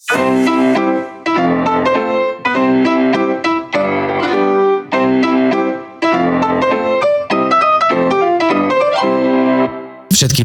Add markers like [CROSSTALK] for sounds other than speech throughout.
Všetky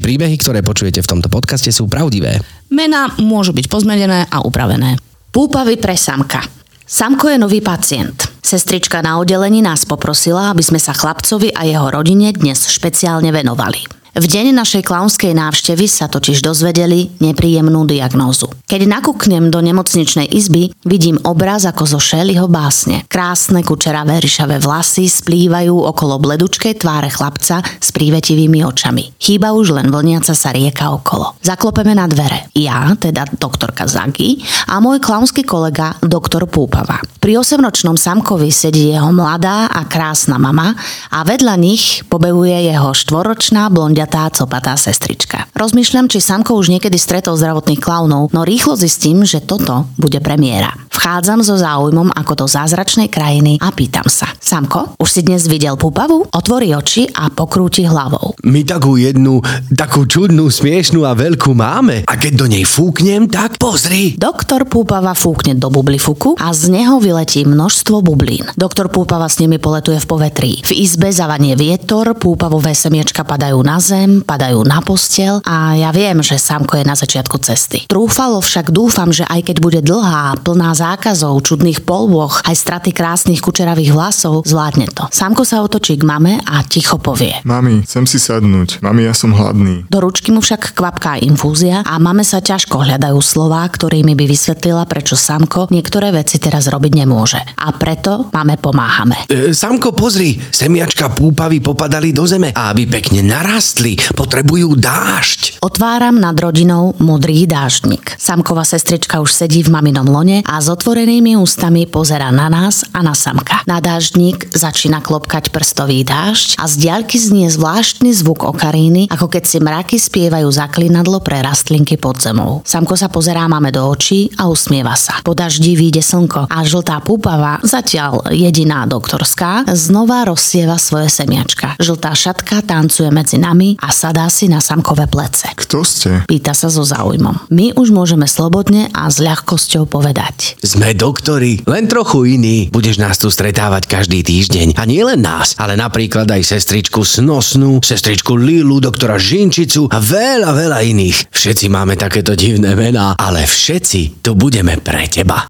príbehy, ktoré počujete v tomto podcaste sú pravdivé. Mená môžu byť pozmenené a upravené. Púpavy pre Samka. Samko je nový pacient. Sestrička na oddelení nás poprosila, aby sme sa chlapcovi a jeho rodine dnes špeciálne venovali. V deň našej klaunskej návštevy sa totiž dozvedeli nepríjemnú diagnózu. Keď nakúknem do nemocničnej izby, vidím obraz ako zo Šeliho básne. Krásne kučeravé ryšavé vlasy splývajú okolo bledučkej tváre chlapca s prívetivými očami. Chýba už len vlniaca sa rieka okolo. Zaklopeme na dvere. Ja, teda doktorka Zagi a môj klaunský kolega, doktor Púpava. Pri osemročnom Samkovi sedí jeho mladá a krásna mama a vedľa nich pobevuje jeho štvoročná blondia tá copatá sestrička. Rozmýšľam, či Samko už niekedy stretol zdravotných klaunov, no rýchlo zistím, že toto bude premiéra. Vchádzam so záujmom ako do zázračnej krajiny a pýtam sa. Samko, už si dnes videl pupavu? Otvorí oči a pokrúti hlavou. My takú jednu, takú čudnú, smiešnú a veľkú máme. A keď do nej fúknem, tak pozri. Doktor Púpava fúkne do bublifuku a z neho vyletí množstvo bublín. Doktor Púpava s nimi poletuje v povetrí. V izbe zavanie vietor, púpavové semiečka padajú na zem zem, padajú na postel a ja viem, že Samko je na začiatku cesty. Trúfalo však dúfam, že aj keď bude dlhá, plná zákazov, čudných polôch, aj straty krásnych kučeravých vlasov, zvládne to. Samko sa otočí k mame a ticho povie. Mami, chcem si sadnúť. Mami, ja som hladný. Do ručky mu však kvapká infúzia a mame sa ťažko hľadajú slová, ktorými by vysvetlila, prečo Samko niektoré veci teraz robiť nemôže. A preto mame pomáhame. E, Samko, pozri, semiačka púpavy popadali do zeme a aby pekne narastli rastli, potrebujú dážď. Otváram nad rodinou modrý dáždnik. Samková sestrička už sedí v maminom lone a s otvorenými ústami pozera na nás a na Samka. Na dáždnik začína klopkať prstový dážď a z diaľky znie zvláštny zvuk okaríny, ako keď si mraky spievajú zaklinadlo pre rastlinky pod zemou. Samko sa pozerá máme do očí a usmieva sa. Po daždi vyjde slnko a žltá púpava, zatiaľ jediná doktorská, znova rozsieva svoje semiačka. Žltá šatka tancuje medzi nami a sadá si na samkové plece. Kto ste? Pýta sa so záujmom. My už môžeme slobodne a s ľahkosťou povedať. Sme doktori, len trochu iní. Budeš nás tu stretávať každý týždeň. A nie len nás, ale napríklad aj sestričku Snosnú, sestričku Lilu, doktora Žinčicu a veľa, veľa iných. Všetci máme takéto divné mená, ale všetci tu budeme pre teba.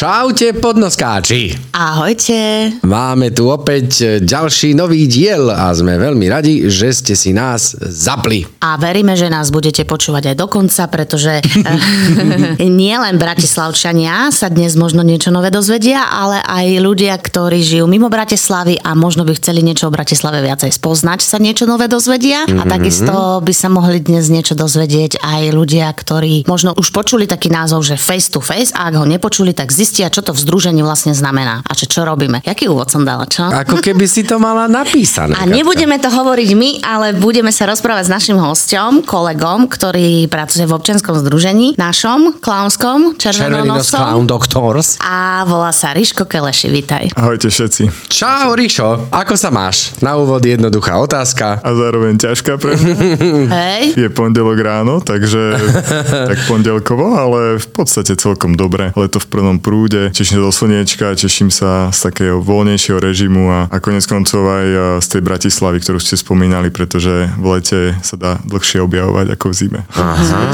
Čaute podnoskáči. Ahojte. Máme tu opäť ďalší nový diel a sme veľmi radi, že ste si nás zapli. A veríme, že nás budete počúvať aj do konca, pretože [LAUGHS] eh, nie len Bratislavčania sa dnes možno niečo nové dozvedia, ale aj ľudia, ktorí žijú mimo Bratislavy a možno by chceli niečo o Bratislave viacej spoznať, sa niečo nové dozvedia. Mm-hmm. A Mhm. takisto by sa mohli dnes niečo dozvedieť aj ľudia, ktorí možno už počuli taký názov, že face to face a ak ho nepočuli, tak zistia, čo to v združení vlastne znamená a čo, čo robíme. Jaký úvod som dala, čo? Ako keby si to mala napísané. A nebudeme to hovoriť my, ale budeme sa rozprávať s našim hosťom, kolegom, ktorý pracuje v občianskom združení, našom, klaunskom, červenonosom. Clown Doctors. A volá sa Riško Keleši, vítaj. Ahojte všetci. Čau, Rišo, ako sa máš? Na úvod jednoduchá otázka. A zároveň ťažká pre. [LAUGHS] Hej. Je pondelok ráno, takže [LAUGHS] tak pondelkovo, ale v podstate celkom dobre. Leto v plnom prúde, teším sa do slniečka, teším sa z takého voľnejšieho režimu a, a konec koncov aj z tej Bratislavy, ktorú ste spomínali, pretože v lete sa dá dlhšie objavovať ako v zime.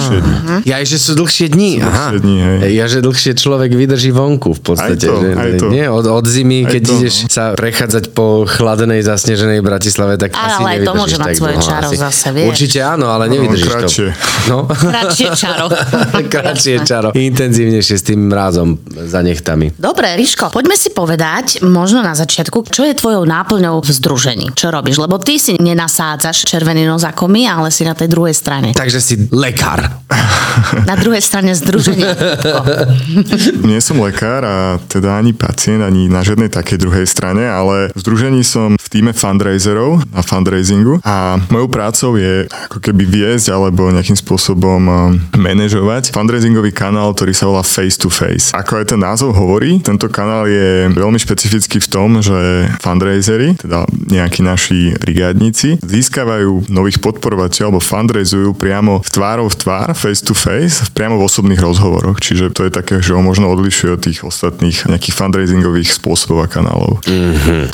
Dni. Ja, že sú dlhšie dní. Sú dlhšie dní, hej. Ja, že dlhšie človek vydrží vonku v podstate. Aj to, že, aj to. Nie, od, od zimy, Aj keď to, ideš no. sa prechádzať po chladenej, zasneženej Bratislave, tak Ale asi aj to môže mať svoje čaro asi. zase, vieš. Určite áno, ale nevydržíš kratšie. to. No. Kratšie čaro. [LAUGHS] Kratšie čaro. Intenzívnejšie s tým mrázom za nechtami. Dobre, Riško, poďme si povedať, možno na začiatku, čo je tvojou náplňou v združení? Čo robíš? Lebo ty si nenasádzaš červený nos ako my, ale si na tej druhej strane. Takže si lekár. Na druhej strane združenia. [LAUGHS] Nie som lekár a teda ani pacient, ani na žiadnej takej druhej strane, ale v združení som v týme fundraiserov na fundraisingu a mojou prácou je ako keby viesť alebo nejakým spôsobom um, manažovať fundraisingový kanál, ktorý sa volá Face to Face. Ako aj ten názov hovorí, tento kanál je veľmi špecifický v tom, že fundraisery, teda nejakí naši brigádnici, získavajú nových podporovateľov alebo fundraisujú priamo v tvárov v tvár, face to face priamo v osobných rozhovoroch. Čiže to je také, že ho možno odlišuje od tých ostatných nejakých fundraisingových spôsobov a kanálov.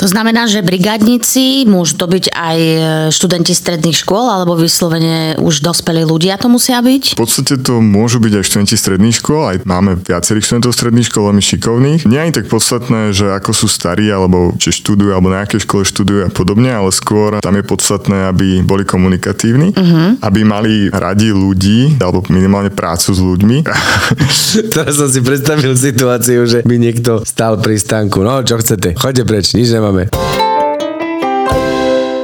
To znamená, že brigádnici, môžu to byť aj e, študenti stredných škôl, alebo vyslovene už dospelí ľudia to musia byť? V podstate to môžu byť aj študenti stredných škôl, aj máme viacerých študentov stredných škôl, veľmi šikovných. Nie je tak podstatné, že ako sú starí, alebo či študujú, alebo na aké škole študujú a podobne, ale skôr tam je podstatné, aby boli komunikatívni, uh-huh. aby mali radi ľudí, alebo minimálne prácu s ľuďmi. [LAUGHS] [LAUGHS] Teraz som si predstavil situáciu, že by niekto stal pri stánku. No, čo chcete? Choďte preč, nič nemáme.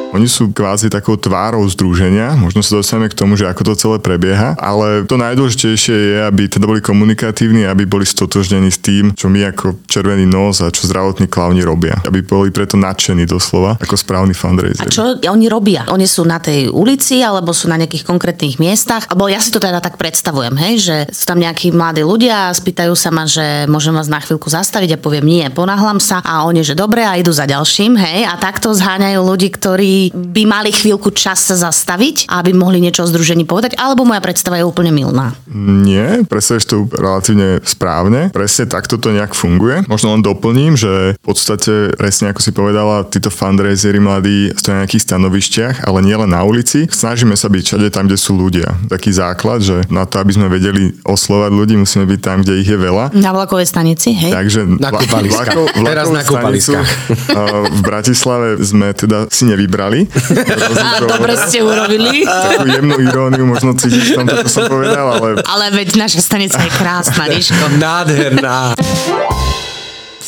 Oni sú kvázi takou tvárou združenia, možno sa dostaneme k tomu, že ako to celé prebieha, ale to najdôležitejšie je, aby teda boli komunikatívni, aby boli stotožnení s tým, čo my ako Červený nos a čo zdravotní klauni robia. Aby boli preto nadšení doslova, ako správny fundraiser. A čo oni robia? Oni sú na tej ulici alebo sú na nejakých konkrétnych miestach? Alebo ja si to teda tak predstavujem, hej, že sú tam nejakí mladí ľudia a spýtajú sa ma, že môžem vás na chvíľku zastaviť a poviem nie, ponáhľam sa a oni, že dobre a idú za ďalším, hej, a takto zháňajú ľudí, ktorí by mali chvíľku čas sa zastaviť, aby mohli niečo o združení povedať, alebo moja predstava je úplne milná. Nie, predstavíš to relatívne správne. Presne takto to nejak funguje. Možno len doplním, že v podstate, presne ako si povedala, títo fundraisery mladí sú na nejakých stanovišťach, ale nie len na ulici. Snažíme sa byť všade tam, kde sú ľudia. Taký základ, že na to, aby sme vedeli oslovať ľudí, musíme byť tam, kde ich je veľa. Na vlakovej stanici, hej? Takže Na kúpaliskách. Teraz na kúpaliskách. [LAUGHS] v Bratislave sme teda si nevybrali. Á, [LAUGHS] dobre ste urobili. [LAUGHS] Takú jemnú iróniu možno cítiš v tom, čo som povedal, ale Ale veď naša stanica je krásna, Ríško. Nádherná.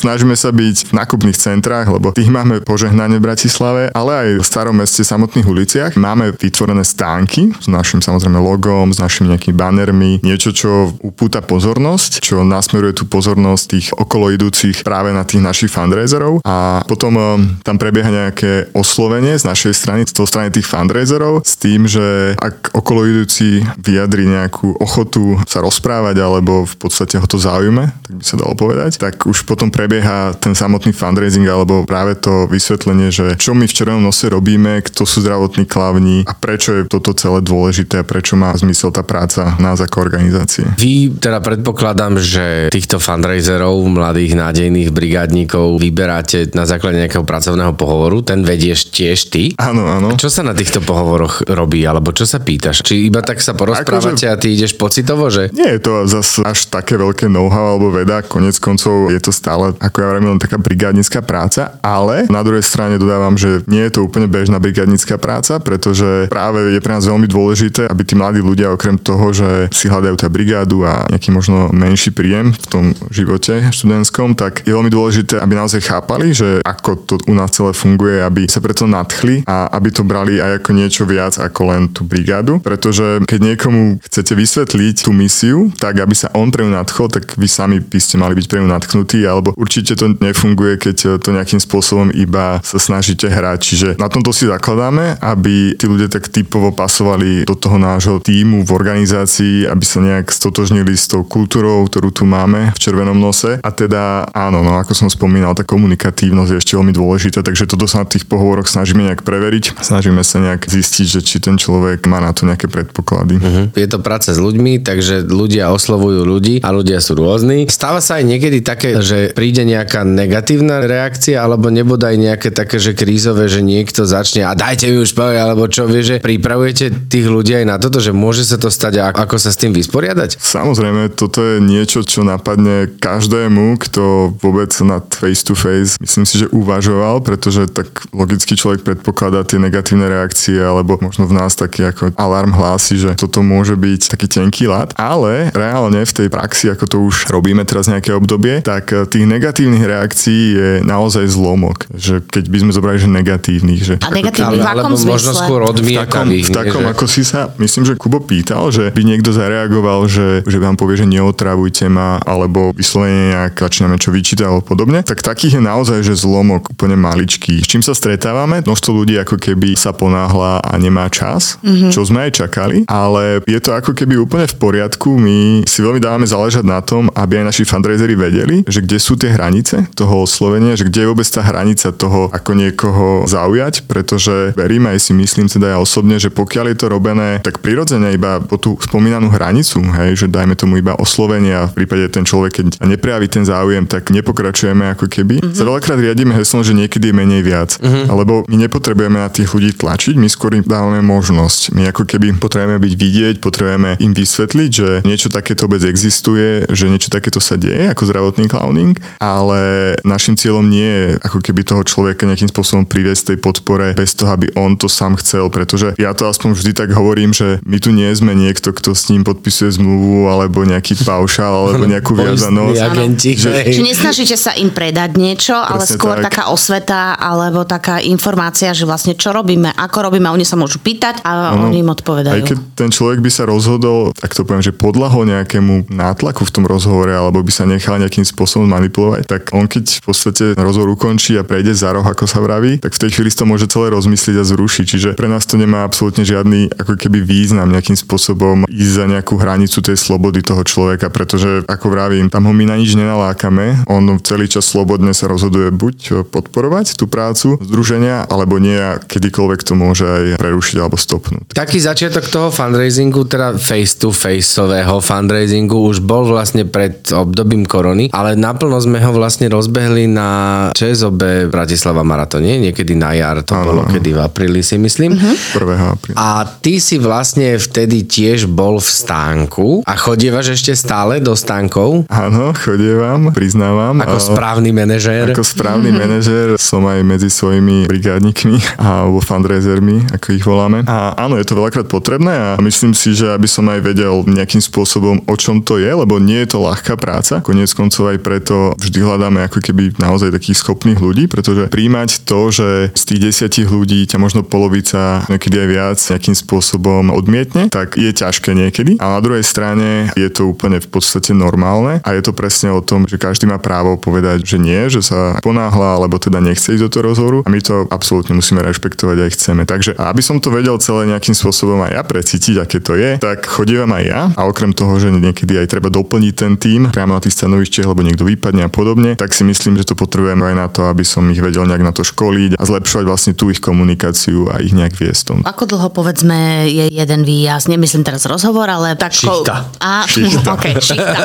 Snažíme sa byť v nákupných centrách, lebo tých máme požehnanie v Bratislave, ale aj v starom meste samotných uliciach. Máme vytvorené stánky s našim samozrejme logom, s našimi nejakými banermi, niečo, čo upúta pozornosť, čo nasmeruje tú pozornosť tých okolo idúcich práve na tých našich fundraiserov a potom um, tam prebieha nejaké oslovenie z našej strany, z toho strany tých fundraiserov s tým, že ak okolo idúci vyjadri nejakú ochotu sa rozprávať alebo v podstate ho to zaujme, tak by sa dalo povedať, tak už potom prebieha ten samotný fundraising alebo práve to vysvetlenie, že čo my v Červenom nose robíme, kto sú zdravotní klavni a prečo je toto celé dôležité a prečo má zmysel tá práca nás ako organizácie. Vy teda predpokladám, že týchto fundraiserov, mladých nádejných brigádníkov vyberáte na základe nejakého pracovného pohovoru, ten vedieš tiež ty. Áno, áno. Čo sa na týchto pohovoroch robí, alebo čo sa pýtaš? Či iba tak sa porozprávate a ty ideš pocitovo, že Nie je to zase až také veľké know-how alebo veda, konec koncov je to stále, ako ja vravím, len taká brigádnická práca, ale na druhej strane dodávam, že nie je to úplne bežná brigádnická práca, pretože práve je pre nás veľmi dôležité, aby tí mladí ľudia okrem toho, že si hľadajú tá brigádu a nejaký možno menší príjem v tom živote študentskom, tak je veľmi dôležité, aby naozaj chápali, že ako to u nás celé funguje, aby sa preto nadchli a aby to brali aj ako niečo viac ako len tú brigádu, pretože keď niekomu chcete vysvetliť tú misiu, tak aby sa on pre ňu nadchol, tak vy sami by ste mali byť pre ňu nadchnutí, alebo určite to nefunguje, keď to nejakým spôsobom iba sa snažíte hrať. Čiže na tomto si zakladáme, aby tí ľudia tak typovo pasovali do toho nášho týmu v organizácii, aby sa nejak stotožnili s tou kultúrou, ktorú tu máme v Červenom nose. A teda áno, no ako som spomínal, tá komunikatívnosť je ešte veľmi dôležitá, takže toto sa na tých pohovoroch snažíme nejak preveriť. Snažíme sa nejak zistiť, že či ten človek má na to nejaké predpoklady. Uh-huh. je to práca s ľuďmi, takže ľudia oslovujú ľudí a ľudia sú rôzni. Stáva sa aj niekedy také, že príde nejaká negatívna reakcia, alebo nebodaj nejaké také, že krízové, že niekto začne a dajte mi už povedať, alebo čo, vie, že pripravujete tých ľudí aj na toto, že môže sa to stať a ako sa s tým vysporiadať? Samozrejme, toto je niečo, čo napadne každému, kto vôbec nad face to face, myslím si, že uvažoval, pretože tak logicky človek predpokladá tie negatívne reakcie, alebo možno v nás taký ako alarm hlási, že toto môže byť taký tenký lat, ale reálne v tej praxi, ako to už robíme teraz nejaké obdobie, tak eh, tých negatívnych reakcií je naozaj zlomok. Že keď by sme zobrali, že negatívnych, že A negatívnych v akom alebo možno skôr v takom, odmietavých. v takom nie, že- ako si sa, myslím, že Kubo pýtal, že by niekto zareagoval, že, že vám povie, že neotravujte ma, alebo vyslovene nejak začíname čo vyčítať alebo podobne, tak takých je naozaj, že zlomok úplne maličký. S čím sa stretávame? Množstvo ľudí ako keby sa ponáhla a nemá čas, mm-hmm. čo sme aj čakali, ale je to ako keby úplne v poriadku. My si veľmi dávame záležať na tom, aby aj naši fundraisery vedeli, že kde sú tie tie hranice toho oslovenia, že kde je vôbec tá hranica toho, ako niekoho zaujať, pretože verím aj si myslím teda ja osobne, že pokiaľ je to robené tak prirodzene iba po tú spomínanú hranicu, hej, že dajme tomu iba oslovenie a v prípade ten človek, keď neprejaví ten záujem, tak nepokračujeme ako keby. Mm-hmm. Sa veľakrát riadíme heslom, že niekedy je menej viac. Mm-hmm. Alebo my nepotrebujeme na tých ľudí tlačiť, my skôr im dávame možnosť. My ako keby potrebujeme byť vidieť, potrebujeme im vysvetliť, že niečo takéto vôbec existuje, že niečo takéto sa deje ako zdravotný clowning, ale našim cieľom nie je ako keby toho človeka nejakým spôsobom priviesť tej podpore bez toho, aby on to sám chcel, pretože ja to aspoň vždy tak hovorím, že my tu nie sme niekto, kto s ním podpisuje zmluvu alebo nejaký paušál alebo [LAUGHS] nejakú viazanosť. agenti. Že- Čiže nesnažíte sa im predať niečo, ale skôr tak. taká osveta alebo taká informácia, že vlastne čo robíme, ako robíme, oni sa môžu pýtať a Áno. oni im odpovedajú. Aj keď ten človek by sa rozhodol, tak to poviem, že podľahol nejakému nátlaku v tom rozhovore, alebo by sa nechal nejakým spôsobom manipulovať, tak on keď v podstate rozhovor ukončí a prejde za roh, ako sa vraví, tak v tej chvíli to môže celé rozmyslieť a zrušiť. Čiže pre nás to nemá absolútne žiadny ako keby význam nejakým spôsobom ísť za nejakú hranicu tej slobody toho človeka, pretože ako vravím, tam ho my na nič nenalákame. On celý čas slobodne sa rozhoduje buď podporovať tú prácu združenia, alebo nie a kedykoľvek to môže aj prerušiť alebo stopnúť. Taký začiatok toho fundraisingu, teda face-to-faceového fundraisingu už bol vlastne pred obdobím korony, ale naplno sme ho vlastne rozbehli na ČSOB Bratislava Maratóne, niekedy na jar, to Áno, bolo áno. kedy v apríli si myslím. 1. apríla. A ty si vlastne vtedy tiež bol v stánku a chodievaš ešte stále do stánkov Áno, chodievam, priznávam. ako A- správny manažér. Ako správny manažer som aj medzi svojimi brigádnikmi alebo fundraisermi, ako ich voláme. A áno, je to veľakrát potrebné a myslím si, že aby som aj vedel nejakým spôsobom, o čom to je, lebo nie je to ľahká práca. Konec koncov aj preto vždy hľadáme ako keby naozaj takých schopných ľudí, pretože príjmať to, že z tých desiatich ľudí ťa možno polovica, niekedy aj viac, nejakým spôsobom odmietne, tak je ťažké niekedy. A na druhej strane je to úplne v podstate normálne a je to presne o tom, že každý má právo povedať, že nie, že sa ponáhla, alebo teda nechce ísť do toho rozhovoru a my to absolútne musíme rešpektovať aj chceme. Takže aby som to vedel celé nejakým spôsobom aj ja precítiť, aké to je, tak chodievam aj ja a okrem toho, že niekedy aj treba doplniť ten tým priamo na tých stanovištiach, lebo niekto vypadne a podobne, tak si myslím, že to potrebujem aj na to, aby som ich vedel nejak na to školiť a zlepšovať vlastne tú ich komunikáciu a ich nejak viesť tom. Ako dlho, povedzme, je jeden výjazd? Nemyslím teraz rozhovor, ale tak... Šichta. A, Šichta. [LAUGHS] Okay, šichta.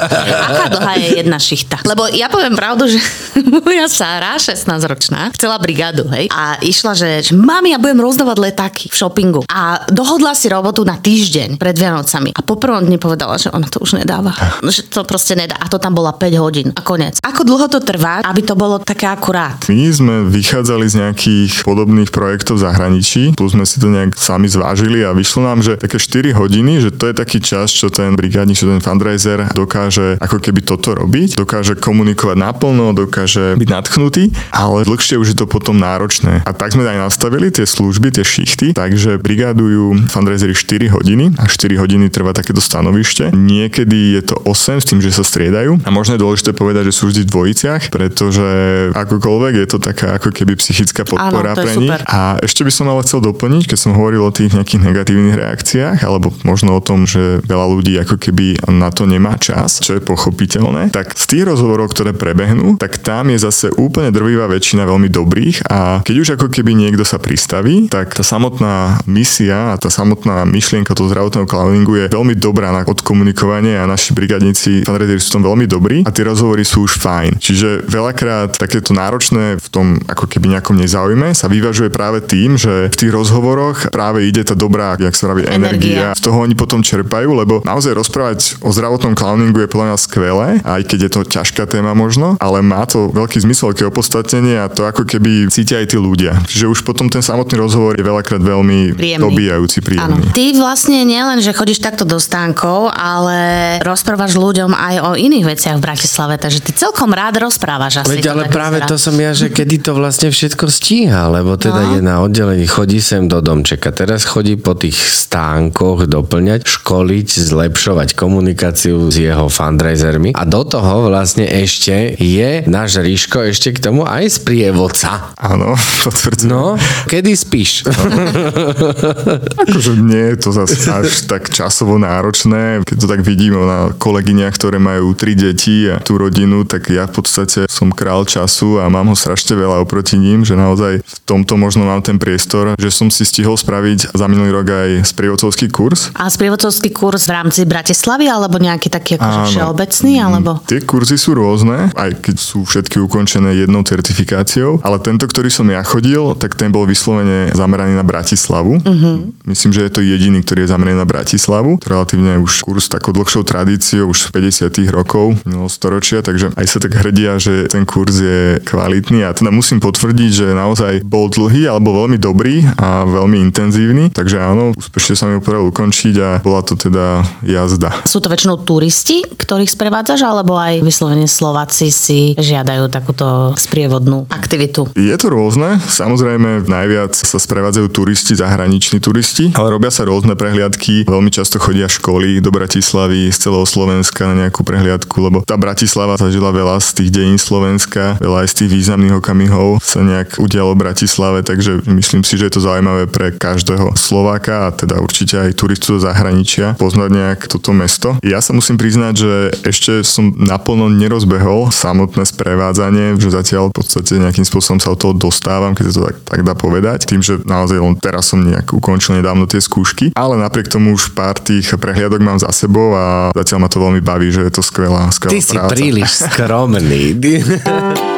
Aká dlhá je jedna šichta? Lebo ja poviem pravdu, že [LAUGHS] moja Sára, 16-ročná, chcela brigádu, hej, a išla, že, že mami, ja budem rozdávať letáky v shoppingu. A dohodla si robotu na týždeň pred Vianocami. A po prvom dni povedala, že ona to už nedáva. Že to proste nedá. A to tam bola 5 hodín. A konec. Ako dlho to trvá, aby to bolo také akurát? My sme vychádzali z nejakých podobných projektov v zahraničí, tu sme si to nejak sami zvážili a vyšlo nám, že také 4 hodiny, že to je taký čas, čo ten brigádnik, čo ten fundraiser dokáže ako keby toto robiť, dokáže komunikovať naplno, dokáže byť nadchnutý, ale dlhšie už je to potom náročné. A tak sme aj nastavili tie služby, tie šichty, takže brigádujú fundraisery 4 hodiny a 4 hodiny trvá takéto stanovište. Niekedy je to 8 s tým, že sa striedajú a možno je dôležité povedať, že sú vždy v dvojiciach, pretože akokoľvek je to taká ako keby psychická podpora Áno, pre nich. super. A ešte by som ale chcel doplniť, keď som hovoril o tých nejakých negatívnych reakciách, alebo možno o tom, že veľa ľudí ako keby na to nemá čas, čo je pochopiteľné, tak z tých rozhovorov, ktoré prebehnú, tak tam je zase úplne drvivá väčšina veľmi dobrých a keď už ako keby niekto sa pristaví, tak tá samotná misia a tá samotná myšlienka toho zdravotného clowningu je veľmi dobrá na odkomunikovanie a naši brigádnici fundraiseri sú v tom veľmi dobrí a tie rozhovory sú už fajn. Čiže veľakrát takéto náročné v tom ako keby nejakom nezaujme sa vyvažuje práve tým, že v tých rozhovoroch práve ide tá dobrá, jak sa vraví, energia. Energia. Z toho oni potom čerpajú, lebo naozaj rozprávať o zdravotnom clowningu je podľa mňa skvelé, aj keď je to ťažká téma možno, ale má to veľký zmysel, veľké opodstatnenie a to ako keby cítia aj tí ľudia. Čiže už potom ten samotný rozhovor je veľakrát veľmi Príjemný. dobíjajúci, Áno. príjemný. Ty vlastne nielen, že chodíš takto do stánkov, ale rozprávaš ľuďom aj o iných veciach v Bratislave, takže ty celkom rád rozprávaš asi. Veď ale práve vyzerá. to som ja, že kedy to vlastne všetko stíha, lebo teda No. je na oddelení, chodí sem do domčeka, teraz chodí po tých stánkoch doplňať, školiť, zlepšovať komunikáciu s jeho fundraisermi a do toho vlastne ešte je náš Ríško ešte k tomu aj sprievodca. Áno, [LAUGHS] potvrdzujem. No, kedy spíš? [LAUGHS] Akože nie je to zase až tak časovo náročné. Keď to tak vidím na kolegyniach, ktoré majú tri deti a tú rodinu, tak ja v podstate som král času a mám ho strašne veľa oproti ním, že naozaj v tomto možno mám ten priestor, že som si stihol spraviť za minulý rok aj sprievodcovský kurz. A sprievodcovský kurz v rámci Bratislavy alebo nejaký taký akože všeobecný? Alebo... Tie kurzy sú rôzne, aj keď sú všetky ukončené jednou certifikáciou, ale tento, ktorý som ja chodil, tak ten bol vyslovene zameraný na Bratislavu. Uh-huh. Myslím, že je to jediný, ktorý je zameraný na Bratislavu. Relatívne už kurz takou dlhšou tradíciou, už z 50. rokov minulého storočia, takže aj sa tak hrdia, že ten kurz je kvalitný a teda musím potvrdiť, že naozaj bol dlhý alebo veľmi dobrý a veľmi intenzívny, takže áno, úspešne sa mi ho podarilo ukončiť a bola to teda jazda. Sú to väčšinou turisti, ktorých sprevádzaš, alebo aj vyslovene Slováci si žiadajú takúto sprievodnú aktivitu? Je to rôzne, samozrejme najviac sa sprevádzajú turisti, zahraniční turisti, ale robia sa rôzne prehliadky. Veľmi často chodia školy do Bratislavy z celého Slovenska na nejakú prehliadku, lebo tá Bratislava zažila veľa z tých dejín Slovenska, veľa aj z tých významných okamihov sa nejak udialo v Bratislave, takže myslím si, že je to zaujímavé pre každého Slováka a teda určite aj turistu zo zahraničia poznať nejak toto mesto. Ja sa musím priznať, že ešte som naplno nerozbehol samotné sprevádzanie, že zatiaľ v podstate nejakým spôsobom sa od toho dostávam, keď sa to tak, tak dá povedať. Tým, že naozaj len teraz som nejak ukončil nedávno tie skúšky, ale napriek tomu už pár tých prehliadok mám za sebou a zatiaľ ma to veľmi baví, že je to skvelá, skvelá Ty si práca. príliš [LAUGHS] comedy [LAUGHS]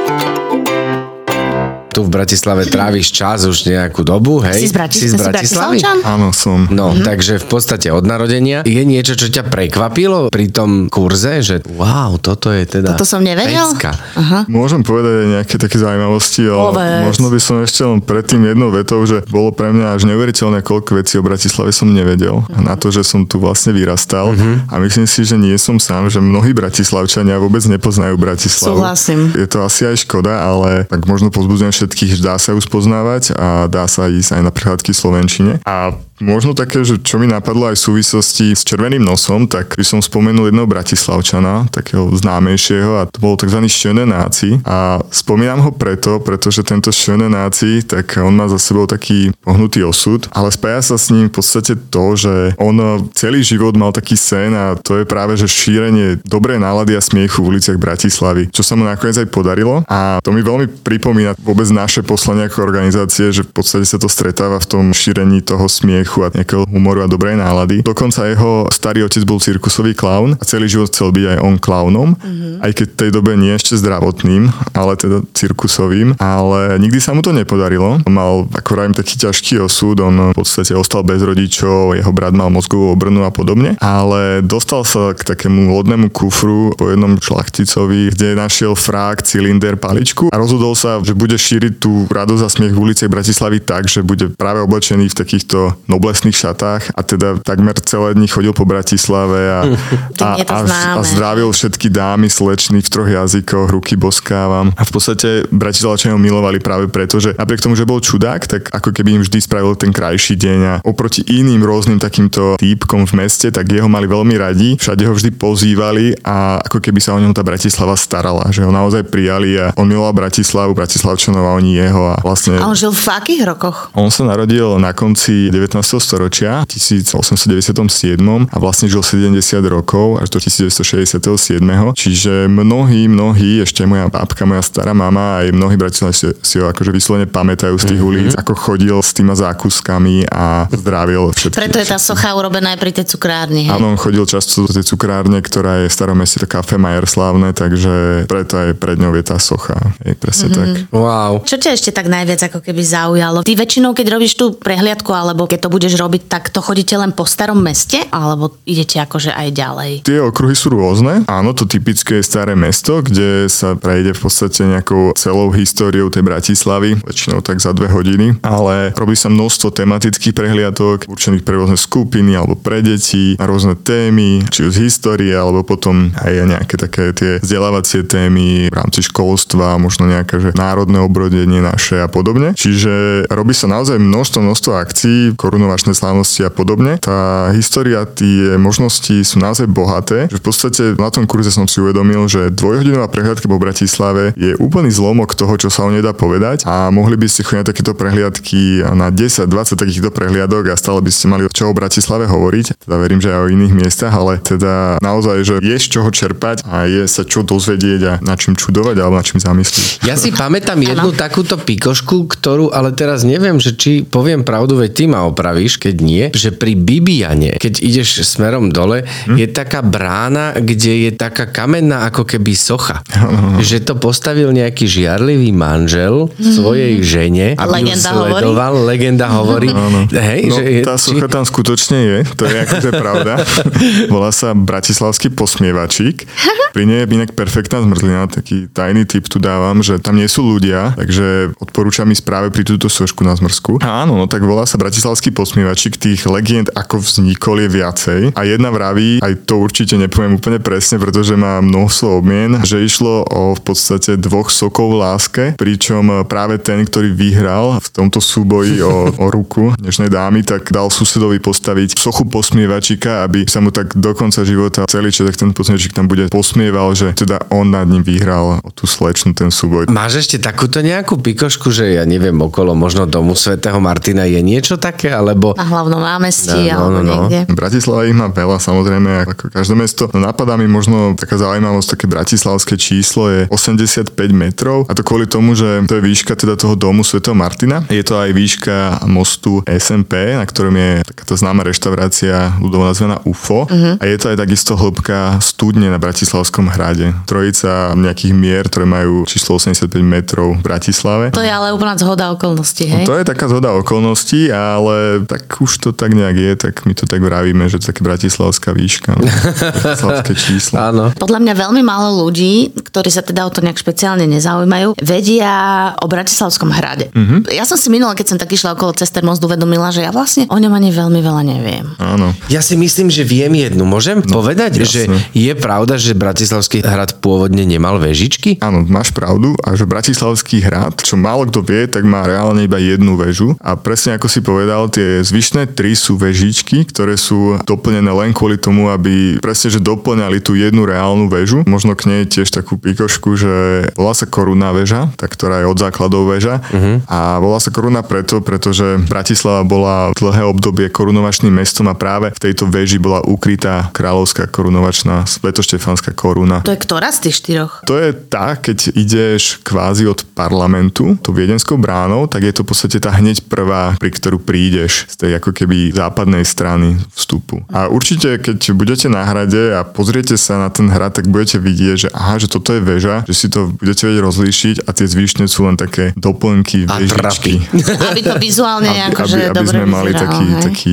tu v Bratislave tráviš čas už nejakú dobu, hej? Si z, Bratis- si z Bratislavy? Áno, som. No, mm-hmm. takže v podstate od narodenia. Je niečo, čo ťa prekvapilo pri tom kurze, že wow, toto je teda Toto som nevedel. pecka. Aha. Môžem povedať aj nejaké také zaujímavosti, ale Povedz. možno by som ešte len predtým jednou vetou, že bolo pre mňa až neuveriteľné, koľko vecí o Bratislave som nevedel. Mhm. Na to, že som tu vlastne vyrastal. A myslím si, že nie som sám, že mnohí Bratislavčania vôbec nepoznajú Bratislavu. Súhlasím. Je to asi aj škoda, ale tak možno pozbudzujem všetkých, dá sa ju spoznávať a dá sa ísť aj na prehľadky Slovenčine. A možno také, že čo mi napadlo aj v súvislosti s červeným nosom, tak by som spomenul jedného Bratislavčana, takého známejšieho a to bol tzv. Šöne náci. A spomínam ho preto, pretože tento Šöne náci, tak on má za sebou taký pohnutý osud, ale spája sa s ním v podstate to, že on celý život mal taký sen a to je práve, že šírenie dobrej nálady a smiechu v uliciach Bratislavy, čo sa mu nakoniec aj podarilo a to mi veľmi pripomína vôbec naše poslanie ako organizácie, že v podstate sa to stretáva v tom šírení toho smiechu a nejakého humoru a dobrej nálady. Dokonca jeho starý otec bol cirkusový klaun a celý život chcel byť aj on klaunom, mm-hmm. aj keď v tej dobe nie ešte zdravotným, ale teda cirkusovým, ale nikdy sa mu to nepodarilo. Mal, ako vravím, taký ťažký osud, on v podstate ostal bez rodičov, jeho brat mal mozgovú obrnu a podobne, ale dostal sa k takému lodnému kufru po jednom šlachticovi, kde našiel frák, cylinder, paličku a rozhodol sa, že bude šíriť tú radosť a smiech v uliciach Bratislavy tak, že bude práve oblečený v takýchto noblesných šatách a teda takmer celé dni chodil po Bratislave a, a, to a, známe. a zdravil všetky dámy slečných v troch jazykoch, ruky boskávam. A v podstate Bratislavčania ho milovali práve preto, že napriek tomu, že bol čudák, tak ako keby im vždy spravil ten krajší deň a oproti iným rôznym takýmto týpkom v meste, tak jeho mali veľmi radi, všade ho vždy pozývali a ako keby sa o neho tá Bratislava starala, že ho naozaj prijali a on miloval Bratislavu, Bratislavčanov a oni jeho a vlastne A on žil v akých rokoch? on sa narodil na konci 19. storočia, 1897 a vlastne žil 70 rokov až do 1967. Čiže mnohí, mnohí, ešte moja babka, moja stará mama, aj mnohí bratislavci si, si ho akože vyslovene pamätajú z tých mm-hmm. ulic, ako chodil s týma zákuskami a zdravil všetky. Preto je tá socha urobená aj pri tej cukrárni. Hej? Áno, on chodil často do tej cukrárne, ktorá je v starom meste, to Café Majer slávne, takže preto aj pred ňou je tá socha. Je presne mm-hmm. tak. Wow. Čo ťa ešte tak najviac ako keby zaujalo? Ty väčšinou, keď robíš tú prehliadku, alebo keď to budeš robiť, tak to chodíte len po starom meste, alebo idete akože aj ďalej? Tie okruhy sú rôzne. Áno, to typické je staré mesto, kde sa prejde v podstate nejakou celou históriou tej Bratislavy, väčšinou tak za dve hodiny, ale robí sa množstvo tematických prehliadok, určených pre rôzne skupiny alebo pre deti, na rôzne témy, či už z histórie, alebo potom aj nejaké také tie vzdelávacie témy v rámci školstva, možno nejaké že národné obrodenie naše a podobne. Čiže robí sa naozaj množstvo, množstvo akcií. Korunou korunovačné slávnosti a podobne. Tá história, tie možnosti sú naozaj bohaté, že v podstate na tom kurze som si uvedomil, že dvojhodinová prehliadka po Bratislave je úplný zlomok toho, čo sa o nej dá povedať a mohli by ste chodiť na takéto prehliadky na 10-20 takýchto prehliadok a stále by ste mali o čo o Bratislave hovoriť. Teda verím, že aj o iných miestach, ale teda naozaj, že je z čoho čerpať a je sa čo dozvedieť a na čím čudovať alebo na čím zamyslieť. Ja si pamätám jednu takúto pikošku, ktorú ale teraz neviem, že či poviem pravdu, veď ty ma opravíš, keď nie, že pri Bibiane, keď ideš smerom dole, hm? je taká brána, kde je taká kamenná ako keby socha. [LAUGHS] Že to postavil nejaký žiarlivý manžel svojej žene, aby Legenda ju sledoval. Legenda hovorí. [LAUGHS] Hej, No, že je, tá či- socha tam skutočne je, to je akože pravda. [LAUGHS] Volá sa Bratislavský posmievačík. Pri nej je inak perfektná zmrzlina, taký tajný tip tu dávam, že tam nie sú ľudia, takže odporúčam ísť práve pri túto sošku na zmrzku. Áno, no tak volá sa Bratislavský posmievačík, tých legend ako vznikol je viacej. A jedna vraví, aj to určite nepoviem úplne presne, pretože má množstvo obmien, že išlo o v podstate dvoch sokov v láske, pričom práve ten, ktorý vyhral v tomto súboji o, [LAUGHS] o ruku dnešnej dámy, tak dal susedovi postaviť sochu posmievačika, aby sa mu tak do konca života celý čas, tak ten posmievačik tam bude posmieval, že teda on nad ním vyhral o tú slečnu ten súboj. Máš ešte takúto nejakú pikošku, že ja neviem, okolo možno domu svätého Martina je niečo také, alebo... Na hlavnom námestí No, no, alebo no, no. niekde. Bratislava ich má veľa, samozrejme, ako každé mesto. No, napadá mi možno taká zaujímavosť, také bratislavské číslo je 85 metrov a to kvôli tomu, že to je výška teda toho domu svätého Martina. Je to aj výška mostu SMP, na ktorom je takáto známa reštaurácia ľudovo nazvaná UFO a je to aj takisto hĺbka studne na Bratislavskom hrade. Trojica nejakých mier, ktoré majú číslo 85 metrov v Bratislave. To je ale úplná zhoda okolností, hej? To je taká zhoda okolností, ale tak už to tak nejak je, tak my to tak vravíme, že to je také bratislavská výška, no. bratislavské číslo. [LAUGHS] Áno. Podľa mňa veľmi málo ľudí, ktorí sa teda o to nejak špeciálne nezaujímajú, vedia o Bratislavskom hrade. Mhm. Mm-hmm. Ja som si minula, keď som tak išla okolo cez ten most, uvedomila, že ja vlastne o ňom ani veľmi veľa neviem. Áno. Ja si myslím, že viem jednu. Môžem no, povedať, jasne. že je pravda, že Bratislavský hrad pôvodne nemal vežičky? Áno, máš pravdu a že Bratislavský hrad, čo málo kto vie, tak má reálne iba jednu väžu a presne ako si povedal, tie zvyšné tri sú vežičky, ktoré sú doplnené len kvôli tomu, aby presne, že doplňali tú jednu reálnu väžu. Možno k nej tiež takú pikošku, že volá sa korunná väža, tá, ktorá je od základov väža uh-huh. a volá sa koruna preto, pretože Bratislava bola dlhé obdobie korunovačným mestom a práve v tejto väži bola ukrytá kráľovská korunovačná svetoštefánska koruna. To je ktorá z tých štyroch? To je tá, keď ideš kvázi od parlamentu, to viedenskou bránou, tak je to v podstate tá hneď prvá, pri ktorú prídeš z tej ako keby západnej strany vstupu. A určite, keď budete na hrade a pozriete sa na ten hrad, tak budete vidieť, že aha, že toto je väža, že si to budete vedieť rozlíšiť a tie zvyšné sú len také doplnky, A vežičky. Aby to vizuálne Aby, nejako, aby, aby sme mali vyzeralo, taký, hej? taký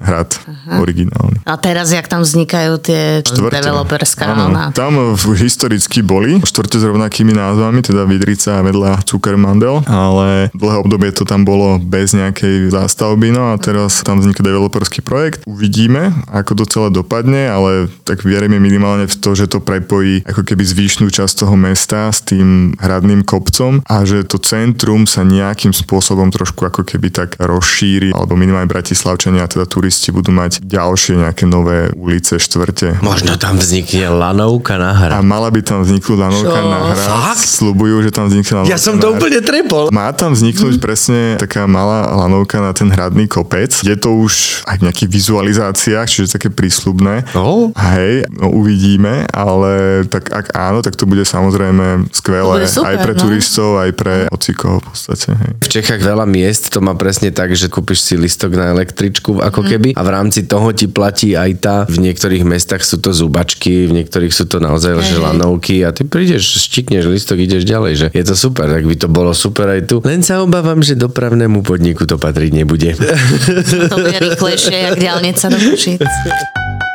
hrad originálny. A teraz, jak tam vznikajú tie developerská Áno, tam v, historicky boli štvrte s rovnakými názvami, teda Vidrica a vedľa Zuckermandel, ale dlhé obdobie to tam bolo bez nejakej zástavby, no a teraz tam vzniká developerský projekt. Uvidíme, ako to celé dopadne, ale tak vierime minimálne v to, že to prepojí ako keby zvýšnú časť toho mesta s tým hradným kopcom a že to centrum sa nejakým spôsobom trošku ako keby tak rozšíri, alebo minimálne Bratislavčania, teda turisti budú mať ďalšie nejaké nové ulice, štvrte. Možno tam vznikne lanovka na hra. A mala by tam vzniknúť lanovka Čo? na hra. Fakt? Slubujú, že tam vznikne lanovka Ja som na to hra. úplne trepol. Má tam vzniknúť presne taká malá lanovka na ten hradný kopec. Je to už aj v nejakých vizualizáciách, čiže také prísľubné. No. Hej, no uvidíme, ale tak ak áno, tak to bude samozrejme skvelé. Bude super, aj pre no. turistov, aj pre ocikov v podstate. Hej. V Čechách veľa miest to má presne tak, že kúpiš si listok na električku ako keby a v rámci toho ti platí aj tá. V niektorých mestách sú to zubačky, v niektorých sú to naozaj že Hej. lanovky a ty prídeš, štikneš listok, ideš ďalej, že je to super, tak by to bolo super aj tu. Len sa obávam, že dopravnému podniku to patriť nebude. To bude rýchlejšie, jak diálnica do Košic. [LAUGHS]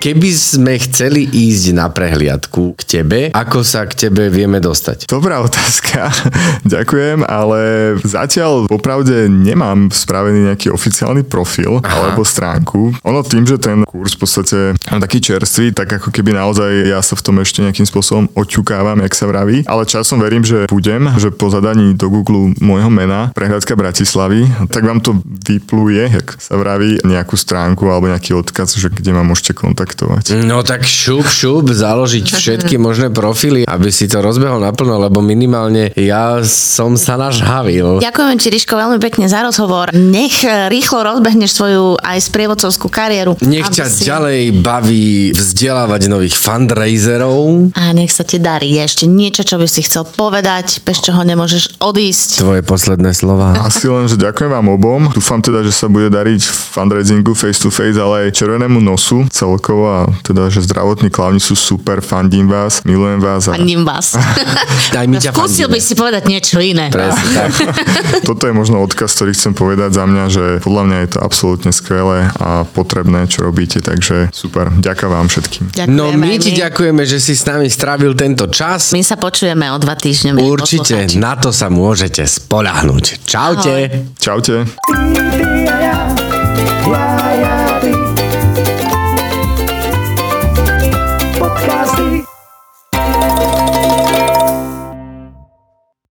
Keby sme chceli ísť na prehliadku k tebe, ako sa k tebe vieme dostať? Dobrá otázka, [LAUGHS] ďakujem, ale zatiaľ popravde nemám spravený nejaký oficiálny profil Aha. alebo stránku. Ono tým, že ten kurz v podstate je taký čerstvý, tak ako keby naozaj ja sa v tom ešte nejakým spôsobom oťukávam, jak sa vraví, ale časom verím, že budem, že po zadaní do Google môjho mena prehľadka Bratislavy, tak vám to vypluje, jak sa vraví, nejakú stránku alebo nejaký odkaz, že kde ma môžete kontaktovať. No tak šup, šup, založiť všetky možné profily, aby si to rozbehol naplno, lebo minimálne ja som sa nažhavil. Ďakujem ti, Ríško, veľmi pekne za rozhovor. Nech e, rýchlo rozbehneš svoju aj sprievodcovskú kariéru. Nech ťa si- ďalej baví vzdelávať nových fundraiserov. A nech sa ti darí. Je ešte niečo, čo by si chcel povedať, bez čoho nemôžeš odísť. Tvoje posledné slova. Asi len, že ďakujem vám obom. Dúfam teda, že sa bude dariť fundraisingu face to face, ale aj červenému nosu celkovo a teda, že zdravotní klavni sú super, fandím vás, milujem vás a Fandím vás. [LAUGHS] Aj my ťa Skúsil by si povedať niečo iné. Presne tak. [LAUGHS] toto je možno odkaz, ktorý chcem povedať za mňa, že podľa mňa je to absolútne skvelé a potrebné, čo robíte, takže super. Ďakujem vám všetkým. Ďakujeme No my ti ďakujeme, že si s nami strávil tento čas. My sa počujeme o dva týždne. Určite poslucháči. na to sa môžete spolahnúť. Čaute. Ahoj. Čaute.